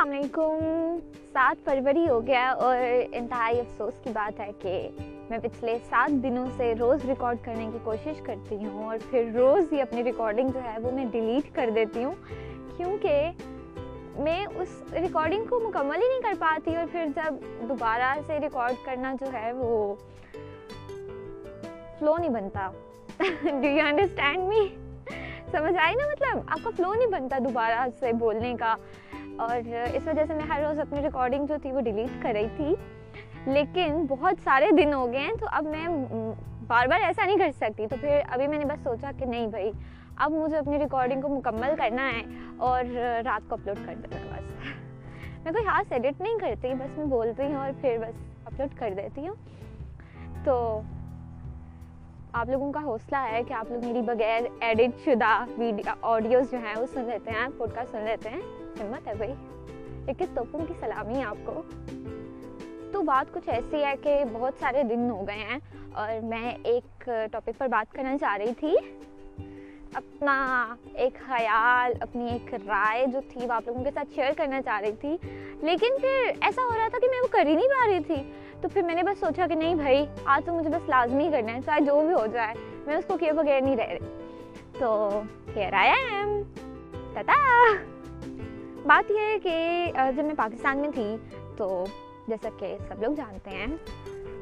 السلام علیکم۔ سات فروری ہو گیا اور انتہائی افسوس کی بات ہے کہ میں پچھلے سات دنوں سے روز ریکارڈ کرنے کی کوشش کرتی ہوں اور پھر روز ہی اپنی ریکارڈنگ جو ہے وہ میں ڈیلیٹ کر دیتی ہوں۔ کیونکہ میں اس ریکارڈنگ کو مکمل ہی نہیں کر پاتی اور پھر جب دوبارہ سے ریکارڈ کرنا جو ہے وہ فلو نہیں بنتا۔ ڈو یو انڈرسٹینڈ می سمجھ آئی نا مطلب؟ آپ کا فلو نہیں بنتا دوبارہ سے بولنے کا۔ اور اس وجہ سے میں ہر روز اپنی ریکارڈنگ جو تھی وہ ڈیلیٹ کر رہی تھی۔ لیکن بہت سارے دن ہو گئے ہیں تو اب میں بار بار ایسا نہیں کر سکتی۔ تو پھر ابھی میں نے بس سوچا کہ نہیں بھائی، اب مجھے اپنی ریکارڈنگ کو مکمل کرنا ہے اور رات کو اپلوڈ کر دینا بس۔ میں کوئی ہاتھ ایڈٹ نہیں کرتی، بس میں بولتی ہوں اور پھر بس اپلوڈ کر دیتی ہوں۔ تو آپ لوگوں کا حوصلہ ہے کہ آپ لوگ میری بغیر ایڈٹ شدہ ویڈیو آڈیوز جو ہیں وہ سن لیتے ہیں پوڈ کاسٹ سن لیتے ہیں۔ ہمت ہے بھائی۔ اکیس توپوں کی سلامی ہے آپ کو۔ تو بات کچھ ایسی ہے کہ بہت سارے دن ہو گئے ہیں اور میں ایک ٹاپک پر بات کرنا چاہ رہی تھی۔ اپنا ایک خیال، اپنی ایک رائے جو تھی وہ آپ لوگوں کے ساتھ شیئر کرنا چاہ رہی تھی۔ لیکن پھر ایسا ہو رہا تھا کہ میں وہ کر ہی نہیں پا رہی تھی۔ تو پھر میں نے بس سوچا کہ نہیں بھائی، آج تو مجھے بس لازمی کرنا ہے، چاہے جو بھی ہو جائے۔ میں اس کو کیے بغیر نہیں رہ رہی۔ تو ہیئر آئی ایم تتا بات یہ ہے کہ جب میں پاکستان میں تھی تو جیسا کہ سب لوگ جانتے ہیں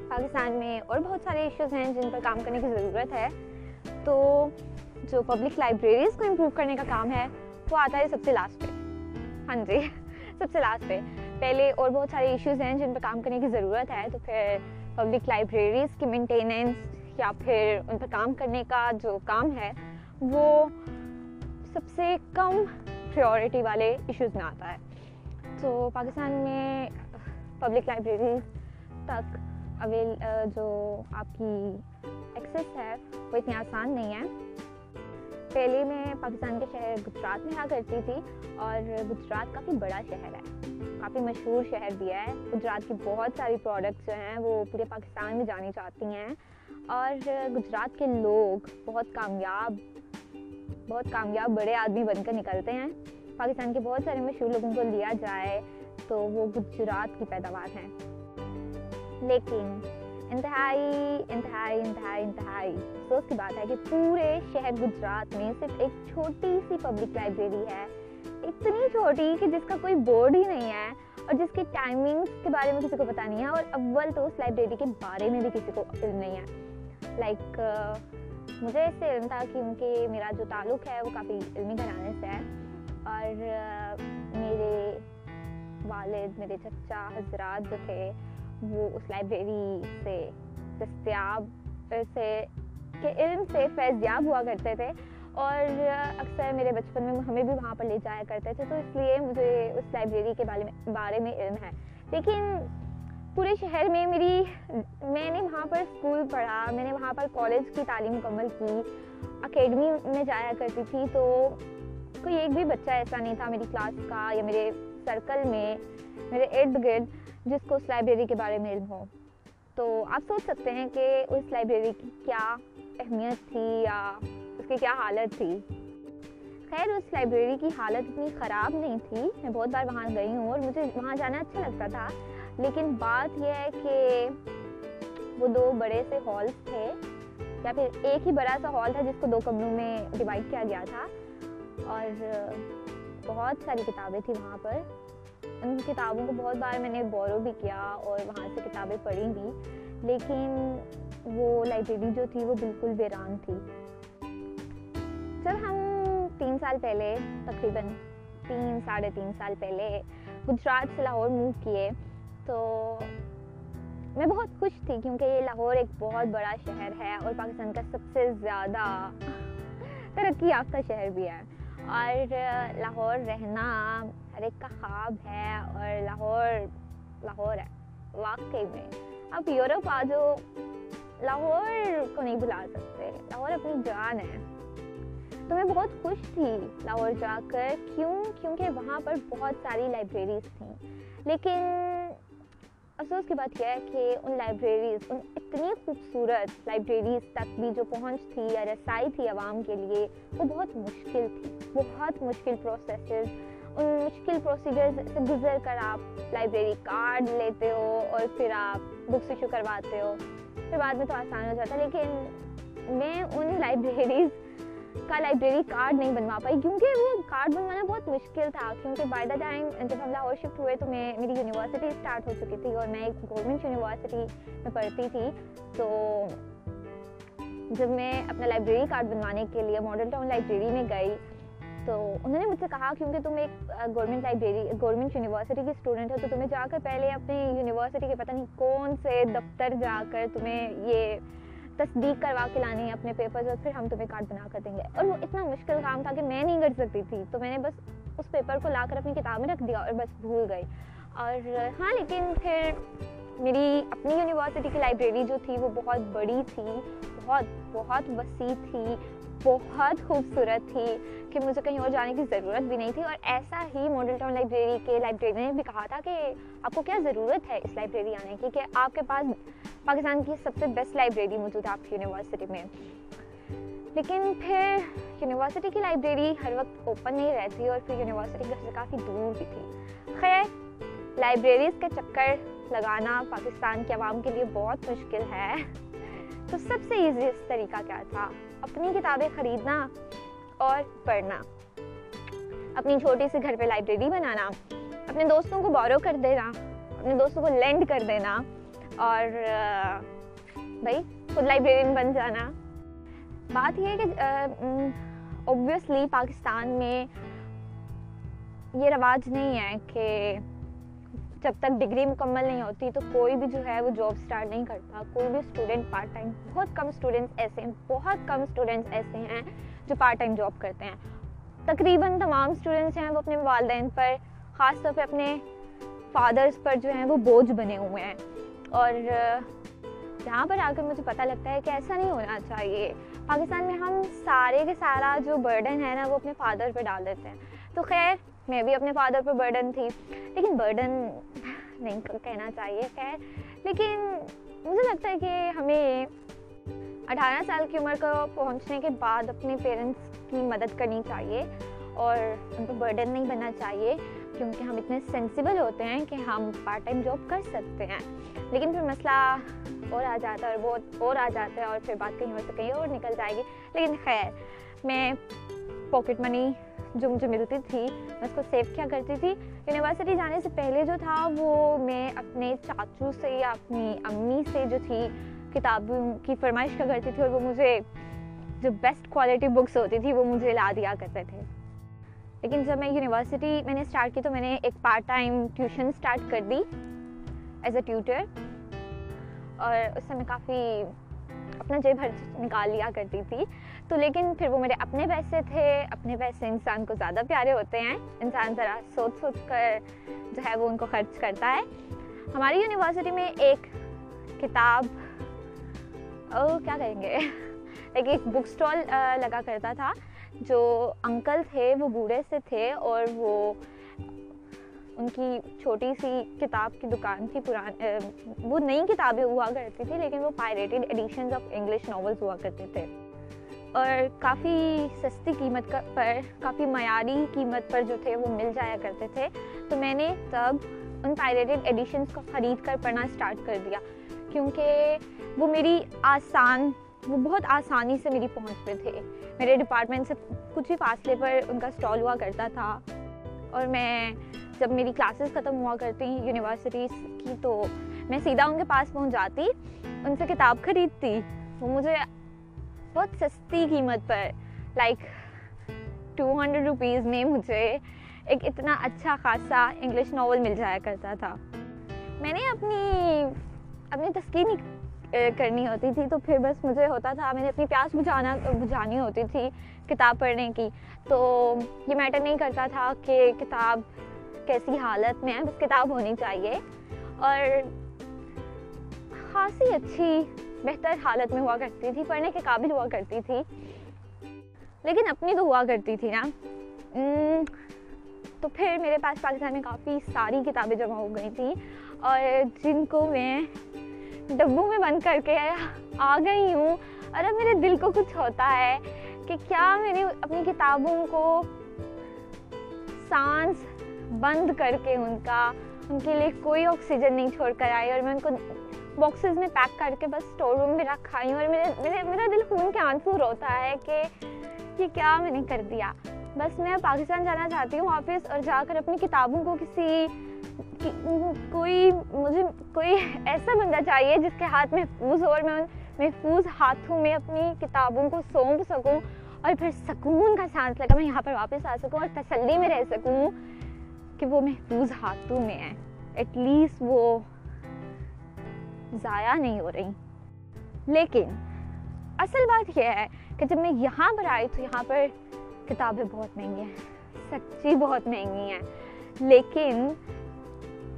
پاکستان میں اور بہت سارے ایشوز ہیں جن پر کام کرنے کی ضرورت ہے تو جو پبلک لائبریریز کو امپروو کرنے کا کام ہے وہ آتا ہے سب سے لاسٹ پہ ہاں جی سب سے لاسٹ پہ پہلے اور بہت سارے ایشوز ہیں جن پہ کام کرنے کی ضرورت ہے تو پھر پبلک لائبریریز کی مینٹیننس یا پھر ان پہ کام کرنے کا جو کام ہے وہ سب سے کم پریورٹی والے ایشوز میں آتا ہے۔ تو پاکستان میں پبلک لائبریریز تک اویل جو آپ کی ایکسیس ہے، وہ اتنی آسان نہیں ہے۔ پہلے میں پاکستان کے شہر گجرات میں آ کرتی تھی اور گجرات کافی بڑا شہر ہے۔ کافی مشہور شہر بھی ہے۔ گجرات کی بہت ساری پروڈکٹس جو ہیں، وہ پورے پاکستان میں جانی چاہتی ہیں۔ اور گجرات کے لوگ بہت کامیاب بہت کامیاب بڑے آدمی بن کر نکلتے ہیں۔ پاکستان کے بہت سارے مشہور لوگوں کو لیا جائے تو وہ گجرات کی پیداوار ہیں۔ لیکن انتہائی انتہائی انتہائی انتہائی افسوس کی بات ہے کہ پورے شہر گجرات میں صرف ایک چھوٹی سی پبلک لائبریری ہے۔ اتنی چھوٹی کہ جس کا کوئی بورڈ ہی نہیں ہے اور جس کی ٹائمنگس کے بارے میں کسی کو پتہ نہیں ہے اور اول تو اس لائبریری کے بارے میں بھی کسی کو علم نہیں ہے۔ لائک مجھے اس سے علم تھا کیونکہ میرا جو تعلق ہے وہ کافی علمی گھرانے سے ہے۔ اور میرے والد، میرے چچا، حضرات جو تھے، وہ اس لائبریری سے دستیاب، سے کے علم سے فیضیاب ہوا کرتے تھے۔ اور اکثر میرے بچپن میں ہمیں بھی وہاں پر لے جایا کرتے تھے، تو اس لیے مجھے اس لائبریری کے بارے میں بارے میں علم ہے۔ لیکن پورے شہر میں میری، میں نے وہاں پر اسکول پڑھا، میں نے وہاں پر کالج کی تعلیم مکمل کی اکیڈمی میں جایا کرتی تھی، تو کوئی ایک بھی بچہ ایسا نہیں تھا میری کلاس کا یا میرے سرکل میں، میرے ارد گرد جس کو اس لائبریری کے بارے میں علم ہو۔ تو آپ سوچ سکتے ہیں کہ اس لائبریری کی کیا اہمیت تھی یا اس کی کیا حالت تھی۔ خیر، اس لائبریری کی حالت اتنی خراب نہیں تھی۔ میں بہت بار وہاں گئی ہوں اور مجھے وہاں جانا اچھا لگتا تھا۔ لیکن بات یہ ہے کہ وہ دو بڑے سے ہالس تھے، یا پھر ایک ہی بڑا سا ہال تھا جس کو دو کمروں میں ڈیوائڈ کیا گیا تھا۔ اور بہت ساری کتابیں تھیں وہاں پر۔ ان کتابوں کو بہت بار میں نے بورو بھی کیا اور وہاں سے کتابیں پڑھی بھی۔ لیکن وہ لائبریری جو تھی وہ بالکل ویران تھی۔ جب ہم تین سال پہلے تقریباً تین، ساڑھے تین سال پہلے گجرات سے لاہور موو کیے تو میں بہت خوش تھی کیونکہ یہ لاہور ایک بہت بڑا شہر ہے اور پاکستان کا سب سے زیادہ ترقی یافتہ شہر بھی ہے۔ اور لاہور رہنا ہر ایک کا خواب ہے اور لاہور لاہور ہے، واقعی میں۔ آپ یورپ آ جاؤ، لاہور کو نہیں بلا سکتے۔ لاہور اپنی جان ہے۔ تو میں بہت خوش تھی لاہور جا کر۔ کیوں؟ کیونکہ وہاں پر بہت ساری لائبریریز تھیں۔ لیکن افسوس کی بات یہ ہے کہ ان لائبریریز ان اتنی خوبصورت لائبریریز تک بھی جو پہنچ تھی یا رسائی تھی عوام کے لیے، وہ بہت مشکل تھی۔ بہت مشکل پروسیسز ان مشکل پروسیجر سے گزر کر آپ لائبریری کارڈ لیتے ہو اور پھر آپ بکس ایشو کرواتے ہو۔ پھر بعد میں تو آسان ہو جاتا لیکن میں ان لائبریریز کا لائبریری کارڈ نہیں بنوا پائی، کیونکہ وہ کارڈ بنوانا بہت مشکل تھا۔ کیونکہ بائی دا ٹائم جب ہم لاہور شفٹ ہوئے تو میں، میری یونیورسٹی اسٹارٹ ہو چکی تھی اور میں ایک گورنمنٹ یونیورسٹی میں پڑھتی تھی۔ تو جب میں اپنا لائبریری کارڈ بنوانے کے لیے ماڈل ٹاؤن لائبریری میں گئی، تو انہوں نے مجھ سے کہا، کیونکہ تم ایک گورنمنٹ لائبریری گورنمنٹ یونیورسٹی کی اسٹوڈنٹ ہو، تو تمہیں جا کر پہلے اپنی یونیورسٹی کے پتہ نہیں کون سے دفتر جا کر تمہیں یہ تصدیق کروا کے لانی ہے اپنے پیپرز اور پھر ہم تمہیں کارڈ بنا کر دیں گے۔ اور وہ اتنا مشکل کام تھا کہ میں نہیں کر سکتی تھی۔ تو میں نے بس اس پیپر کو لا کر اپنی کتاب میں رکھ دیا اور بس بھول گئی۔ اور ہاں لیکن پھر میری اپنی یونیورسٹی کی لائبریری جو تھی وہ بہت بڑی تھی، بہت بہت وسیع تھی۔ بہت خوبصورت تھی کہ مجھے کہیں اور جانے کی ضرورت بھی نہیں تھی اور ایسا ہی ماڈل ٹاؤن لائبریری کے لائبریری نے بھی کہا تھا کہ آپ کو کیا ضرورت ہے اس لائبریری آنے کی کہ آپ کے پاس پاکستان کی سب سے بیسٹ لائبریری موجود ہے آپ کی یونیورسٹی میں۔ لیکن پھر یونیورسٹی کی لائبریری ہر وقت اوپن نہیں رہتی اور پھر یونیورسٹی گھر سے کافی دور بھی تھی۔ خیر لائبریریز کا چکر لگانا پاکستان کے عوام کے لیے بہت مشکل ہے۔ تو سب سے ایزیسٹ طریقہ کیا تھا؟ اپنی کتابیں خریدنا اور پڑھنا۔ اپنی چھوٹی سی گھر پہ لائبریری بنانا، اپنے دوستوں کو بورو کر دینا، اپنے دوستوں کو لینڈ کر دینا اور بھائی، خود لائبریرین بن جانا۔ بات یہ ہے کہ اوبویسلی پاکستان میں یہ رواج نہیں ہے کہ جب تک ڈگری مکمل نہیں ہوتی تو کوئی بھی جو ہے وہ جاب اسٹارٹ نہیں کرتا کوئی بھی اسٹوڈنٹ پارٹ ٹائم بہت کم اسٹوڈنٹس ایسے ہیں بہت کم اسٹوڈنٹس ایسے ہیں جو پارٹ ٹائم جاب کرتے ہیں۔ تقریباً تمام اسٹوڈنٹس ہیں وہ اپنے والدین پر خاص طور پہ اپنے فادرس پر جو ہیں وہ بوجھ بنے ہوئے ہیں۔ اور یہاں پر آ کر مجھے پتہ لگتا ہے کہ ایسا نہیں ہونا چاہیے۔ پاکستان میں ہم سارے کے سارا جو برڈن ہے نا وہ اپنے فادر پہ ڈال دیتے ہیں۔ تو خیر میں بھی اپنے فادر پہ برڈن تھی۔ لیکن برڈن نہیں کہنا چاہیے، خیر۔ لیکن مجھے لگتا ہے کہ ہمیں اٹھارہ سال کی عمر کو پہنچنے کے بعد اپنے پیرنٹس کی مدد کرنی چاہیے اور ان کو برڈن نہیں بننا چاہیے، کیونکہ ہم اتنے سینسیبل ہوتے ہیں کہ ہم پارٹ ٹائم جاب کر سکتے ہیں۔ لیکن پھر مسئلہ اور آ جاتا ہے اور بہت اور آ جاتا ہے اور پھر بات کہیں اور سے کہیں اور نکل جائے گی۔ لیکن خیر، میں پاکٹ منی جو مجھے ملتی تھی میں اس کو سیو کیا کرتی تھی یونیورسٹی جانے سے پہلے جو تھا وہ میں اپنے چاچو سے یا اپنی امی سے جو تھی کتابوں کی فرمائش کا کرتی تھی اور وہ مجھے جو بیسٹ کوالٹی بکس ہوتی تھی وہ مجھے لا دیا کرتے تھے لیکن جب میں یونیورسٹی میں نے اسٹارٹ کی تو میں نے ایک پارٹ ٹائم ٹیوشن اسٹارٹ کر دی ایز اے ٹیوٹر اور اس سے میں کافی اپنا جیب خرچ نکال لیا کرتی تھی تو لیکن پھر وہ میرے اپنے پیسے تھے، اپنے پیسے انسان کو زیادہ پیارے ہوتے ہیں۔ انسان ذرا سوچ سوچ کر جو ہے وہ ان کو خرچ کرتا ہے۔ ہماری یونیورسٹی میں ایک کتاب، او، کیا کہیں گے؟ ایک ایک بک اسٹال لگا کرتا تھا۔ جو انکل تھے، وہ بوڑھے سے تھے اور وہ ان کی چھوٹی سی کتاب کی دکان تھی، پران وہ نئی کتابیں ہوا کرتی تھی لیکن وہ pirated editions of English novels ہوا کرتے تھے۔ اور کافی سستی قیمت کا پر کافی معیاری قیمت پر جو تھے وہ مل جایا کرتے تھے۔ تو میں نے تب ان پائریٹیڈ ایڈیشنس کو خرید کر پڑھنا اسٹارٹ کر دیا۔ کیونکہ وہ میری آسان وہ بہت آسانی سے میری پہنچ پہ تھے۔ میرے ڈپارٹمنٹ سے کچھ ہی فاصلے پر ان کا اسٹال ہوا کرتا تھا۔ اور میں جب میری کلاسز ختم ہوا کرتی یونیورسٹیز کی تو میں سیدھا ان کے پاس پہنچ جاتی، ان سے کتاب خریدتی۔ وہ مجھے بہت سستی قیمت پر. لائک ٹو ہنڈریڈ روپیز میں مجھے ایک اتنا اچھا خاصا انگلش ناول مل جایا کرتا تھا. میں نے اپنی اپنی تسکین کرنی ہوتی تھی، تو پھر بس مجھے ہوتا تھا، میں نے اپنی پیاس بجھانا، بجھانی ہوتی تھی کتاب پڑھنے کی. تو یہ میٹر نہیں کرتا تھا کہ کتاب کیسی حالت میں ہے، بس کتاب ہونی چاہیے. اور خاصی اچھی بہتر حالت میں ہوا کرتی تھی، پڑھنے کے قابل ہوا کرتی تھی۔ لیکن اپنی تو ہوا کرتی تھی نا۔ تو پھر میرے پاس پاکستان میں کافی ساری کتابیں جمع ہو گئی تھیں۔ اور جن کو میں ڈبوں میں بند کر کے آ گئی ہوں۔ اور اب میرے دل کو کچھ ہوتا ہے کہ کیا میں نے اپنی کتابوں کو سانس بند کر کے ان کا، ان کے لیے کوئی آکسیجن نہیں چھوڑ کر آئی۔ اور میں ان کو باکسز میں پیک کر کے بس اسٹور روم میں رکھا ہی ہوں اور میرے میرے میرا دل خون کے آنسو روتا ہے کہ یہ کیا میں نے کر دیا۔ بس میں پاکستان جانا چاہتی ہوں واپس اور جا کر اپنی کتابوں کو کسی کوئی مجھے کوئی ایسا بندہ چاہیے جس کے ہاتھ محفوظ ہو اور میں محفوظ ہاتھوں میں اپنی کتابوں کو سونپ سکوں اور پھر سکون کا سانس لگا میں یہاں پر واپس آ سکوں اور تسلی میں رہ سکوں کہ وہ محفوظ ہاتھوں میں ہے۔ ایٹ لیسٹ وہ ضائع نہیں ہو رہی۔ لیکن اصل بات یہ ہے کہ جب میں یہاں پر آئی تو یہاں پر کتابیں بہت مہنگی ہیں، سچی بہت مہنگی ہیں۔ لیکن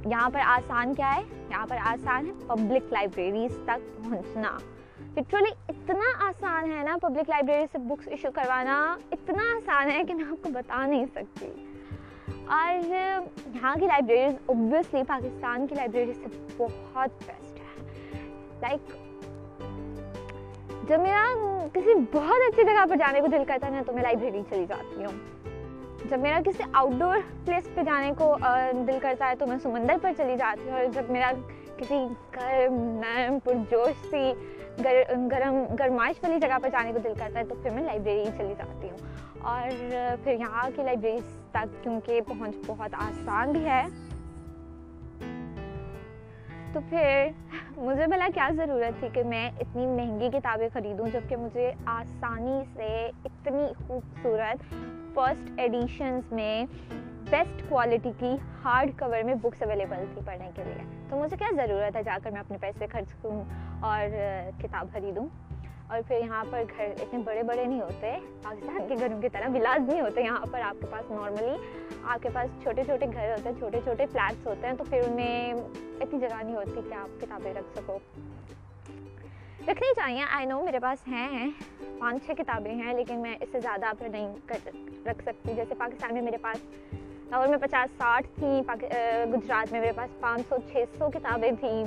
یہاں پر آسان کیا ہے؟ یہاں پر آسان ہے پبلک لائبریریز تک پہنچنا۔ لٹرلی اتنا آسان ہے نا پبلک لائبریری سے بکس ایشو کروانا۔ اتنا آسان ہے کہ میں آپ کو بتا نہیں سکتی۔ اور یہاں کی لائبریریز اوبویسلی پاکستان کی لائبریری سے بہت بیسٹ لائک جب میرا کسی بہت اچھی جگہ پر جانے کو دل کرتا ہے نا تو میں لائبریری چلی جاتی ہوں جب میرا کسی آؤٹ ڈور پلیس پہ جانے کو دل کرتا ہے تو میں سمندر پر چلی جاتی ہوں اور جب میرا کسی گرم نرم پرجوش سی گرم گرمائش والی جگہ پر جانے کو دل کرتا ہے تو پھر میں لائبریری چلی جاتی ہوں اور پھر یہاں کی لائبریریز تک کیونکہ پہنچ بہت آسان بھی ہے تو پھر مجھے بھلا کیا ضرورت تھی کہ میں اتنی مہنگی کتابیں خریدوں جبکہ مجھے آسانی سے اتنی خوبصورت فرسٹ ایڈیشنز میں بیسٹ کوالٹی کی ہارڈ کور میں بکس اویلیبل تھی پڑھنے کے لیے۔ تو مجھے کیا ضرورت ہے جا کر میں اپنے پیسے خرچ کروں اور کتاب خریدوں؟ اور پھر یہاں پر گھر اتنے بڑے بڑے نہیں ہوتے، پاکستان کے گھروں کی طرح ولاز نہیں ہوتے، یہاں پر آپ کے پاس نارملی آپ کے پاس چھوٹے چھوٹے گھر ہوتے ہیں، چھوٹے چھوٹے فلیٹس ہوتے ہیں، تو پھر ان میں اتنی جگہ نہیں ہوتی کہ آپ کتابیں رکھ سکو۔ رکھنی چاہیے آئی نو میرے پاس ہیں، پانچ چھ کتابیں ہیں، لیکن میں اس سے زیادہ آپ نہیں رکھ سکتی۔ جیسے پاکستان میں میرے پاس، لاہور میں پچاس ساٹھ تھیں گجرات میں میرے پاس پانچ سو چھ سو کتابیں تھیں۔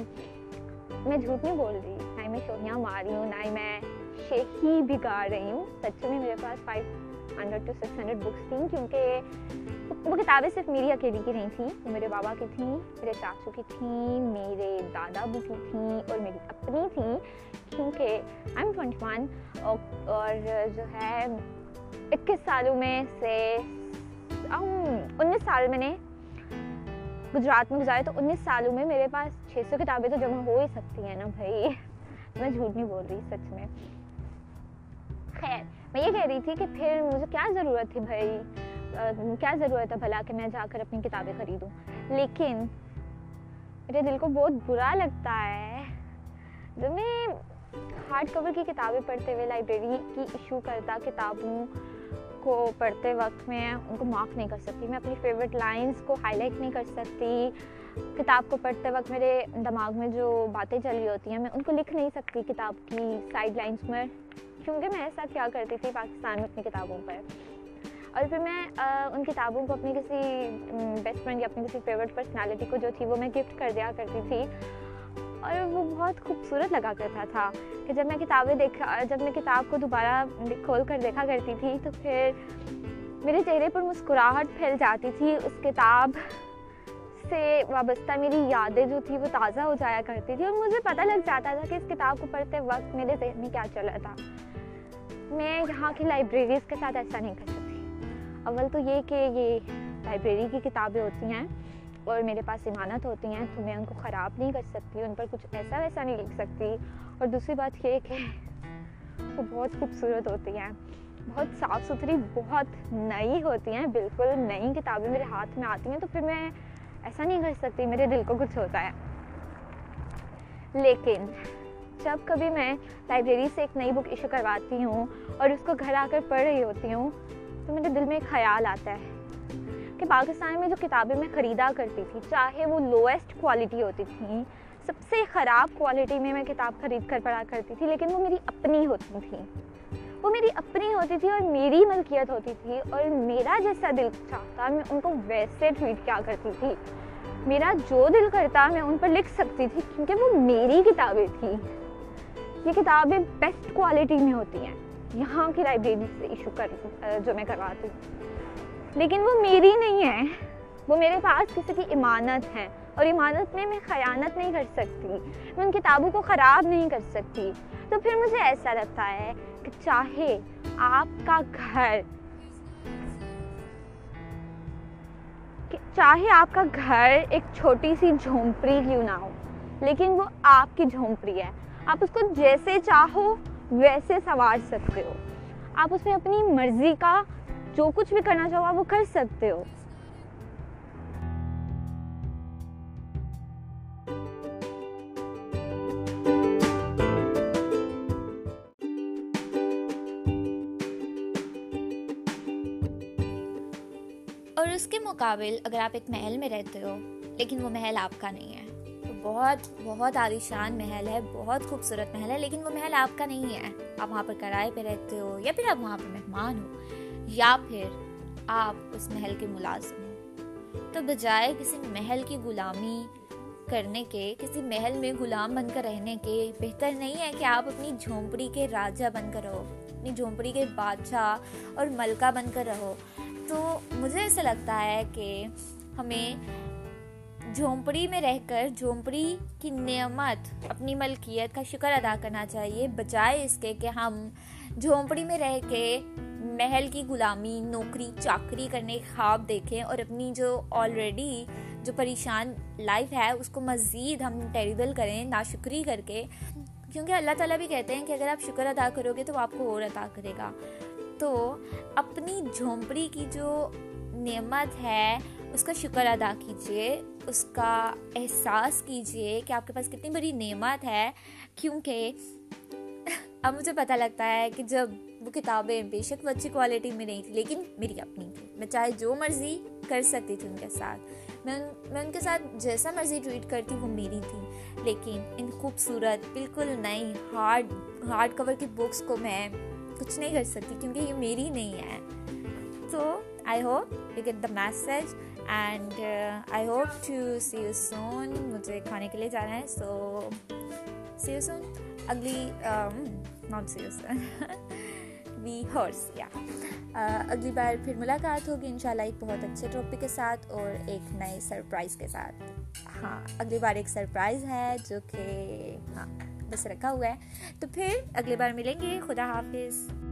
میں جھوٹ نہیں بول رہی، نہ ہی میں شوہیاں مار رہی ہوں، نہ ہی میں چیک ہی بگاڑ رہی ہوں۔ سچ میں میرے پاس five hundred to six hundred books تھیں، کیونکہ وہ کتابیں صرف میری اکیلی کی نہیں تھیں میرے بابا کی تھیں، میرے چاچو کی تھیں، میرے دادا ابو کی تھیں اور میری اپنی تھیں۔ کیونکہ آئی ایم ٹوینٹی ون اور جو ہے، اکیس سالوں میں سے انیس سال میں نے گجرات میں گزارے، تو انیس سالوں میں میرے پاس چھ سو کتابیں تو جمع ہو ہی سکتی ہیں نا بھائی؟ میں جھوٹ نہیں بول رہی، سچ میں۔ خیر۔ میں یہ کہہ رہی تھی کہ پھر مجھے کیا ضرورت تھی بھائی؟ کیا ضرورت ہے بھلا کہ میں جا کر اپنی کتابیں خریدوں؟ لیکن میرے دل کو بہت برا لگتا ہے۔ جب میں ہارڈ کور کی کتابیں پڑھتے ہوئے لائبریری کی ایشو کرتا کتابوں کو پڑھتے وقت میں ان کو مارک نہیں کر سکتی، میں اپنی فیوریٹ لائنز کو ہائی لائٹ نہیں کر سکتی۔ کتاب کو پڑھتے وقت میرے دماغ میں جو باتیں چل رہی ہوتی ہیں، میں ان کو لکھ نہیں سکتی کتاب کی سائڈ لائنز میں۔ کیونکہ میں ایسا کیا کرتی تھی پاکستان میں اپنی کتابوں پر۔ اور پھر میں ان کتابوں کو اپنی کسی بیسٹ فرینڈ یا اپنی کسی فیوریٹ پرسنالٹی کو جو تھی وہ میں گفٹ کر دیا کرتی تھی۔ اور وہ بہت خوبصورت لگا کرتا تھا کہ جب میں کتابیں دیکھا، جب میں کتاب کو دوبارہ کھول کر دیکھا کرتی تھی تو پھر میرے چہرے پر مسکراہٹ پھیل جاتی تھی، اس کتاب سے وابستہ میری یادیں جو تھی وہ تازہ ہو جایا کرتی تھی اور مجھے پتہ لگ جاتا تھا کہ اس کتاب کو پڑھتے وقت میرے ذہن میں کیا چلا تھا۔ میں یہاں کی لائبریریز کے ساتھ ایسا نہیں کر سکتی۔ اول تو یہ کہ یہ لائبریری کی کتابیں ہوتی ہیں اور میرے پاس امانت ہوتی ہیں تو میں ان کو خراب نہیں کر سکتی، ان پر کچھ ایسا ویسا نہیں لکھ سکتی۔ اور دوسری بات یہ کہ وہ بہت خوبصورت ہوتی ہیں، بہت صاف ستھری، بہت نئی ہوتی ہیں، بالکل نئی کتابیں میرے ہاتھ میں آتی ہیں تو پھر میں ایسا نہیں کر سکتی، میرے دل کو کچھ ہوتا ہے۔ لیکن جب کبھی میں لائبریری سے ایک نئی بک ایشو کرواتی ہوں اور اس کو گھر آ کر پڑھ رہی ہوتی ہوں، تو میرے دل میں ایک خیال آتا ہے کہ پاکستان میں جو کتابیں میں خریدا کرتی تھی، چاہے وہ لوئسٹ کوالٹی ہوتی تھیں سب سے خراب کوالٹی میں میں کتاب خرید کر پڑھا کرتی تھی، لیکن وہ میری اپنی ہوتی تھیں وہ میری اپنی ہوتی تھی اور میری ملکیت ہوتی تھی اور میرا جیسا دل چاہتا میں ان کو ویسے ٹریٹ کیا کرتی تھی۔ میرا جو دل کرتا میں ان پر لکھ سکتی تھی کیونکہ وہ میری کتابیں تھیں۔ یہ کتابیں بیسٹ کوالٹی میں ہوتی ہیں۔ یہاں کی لائبریری سے ایشو کر جو میں کرواتی ہوں۔ لیکن وہ میری نہیں ہے وہ میرے پاس کسی کی امانت ہیں۔ اور امانت میں میں خیانت نہیں کر سکتی، میں ان کتابوں کو خراب نہیں کر سکتی۔ تو پھر مجھے ایسا لگتا ہے کہ چاہے آپ کا گھر چاہے آپ کا گھر ایک چھوٹی سی جھونپڑی کیوں نہ ہو، لیکن وہ آپ کی جھونپڑی ہے۔ آپ اس کو جیسے چاہو، ویسے سنوار سکتے ہو۔ آپ اس میں اپنی مرضی کا جو کچھ بھی کرنا چاہو وہ کر سکتے ہو۔ اس کے مقابل اگر آپ ایک محل میں رہتے ہو، لیکن وہ محل آپ کا نہیں ہے۔ تو بہت بہت عالیشان محل ہے، بہت خوبصورت محل ہے، لیکن وہ محل آپ کا نہیں ہے۔ آپ وہاں پر کرائے پہ رہتے ہو یا پھر آپ وہاں پہ مہمان ہو، یا پھر آپ اس محل کے ملازم ہو۔ تو بجائے کسی محل کی غلامی کرنے کے، کسی محل میں غلام بن کر رہنے کے، بہتر نہیں ہے کہ آپ اپنی جھونپڑی کے راجہ بن کر رہو، اپنی جھونپڑی کے بادشاہ اور ملکہ بن کر رہو۔ تو مجھے ایسا لگتا ہے کہ ہمیں جھونپڑی میں رہ کر جھونپڑی کی نعمت، اپنی ملکیت کا شکر ادا کرنا چاہیے، بجائے اس کے کہ ہم جھونپڑی میں رہ کے محل کی غلامی، نوکری، چاکری کرنے، خواب دیکھیں اور اپنی جو آلریڈی جو پریشان لائف ہے، اس کو مزید ہم ٹیریبل کریں، ناشکری کر کے۔ کیونکہ اللہ تعالیٰ بھی کہتے ہیں کہ اگر آپ شکر ادا کرو گے تو آپ کو اور عطا کرے گا۔ تو اپنی جھونپڑی کی جو نعمت ہے، اس کا شکر ادا کیجیے اس کا احساس کیجیے کہ آپ کے پاس کتنی بڑی نعمت ہے۔ کیونکہ اب مجھے پتہ لگتا ہے کہ جب وہ کتابیں بے شک وہ اچھی کوالٹی میں نہیں تھی لیکن میری اپنی تھی میں چاہے جو مرضی کر سکتی تھی ان کے ساتھ۔ میں میں ان کے ساتھ جیسا مرضی ٹویٹ کرتی، وہ میری تھی لیکن ان خوبصورت، بالکل نئی، ہارڈ ہارڈ کور کی بکس کو میں کچھ نہیں کر سکتی کیونکہ یہ میری نہیں ہے۔ تو I hope you get the message and I hope to see you soon مجھے کھانے کے لیے جانا ہے سو سی یو سون اگلی ناٹ سی یو سون وی ہرس یا اگلی بار پھر ملاقات ہوگی ان شاء اللہ ایک بہت اچھے ٹاپک کے ساتھ اور ایک نئے سرپرائز کے ساتھ۔ ہاں اگلی بار ایک سرپرائز ہے جو کہ ہاں۔ بس رکھا ہوا ہے۔ تو پھر اگلی بار ملیں گے۔ خدا حافظ۔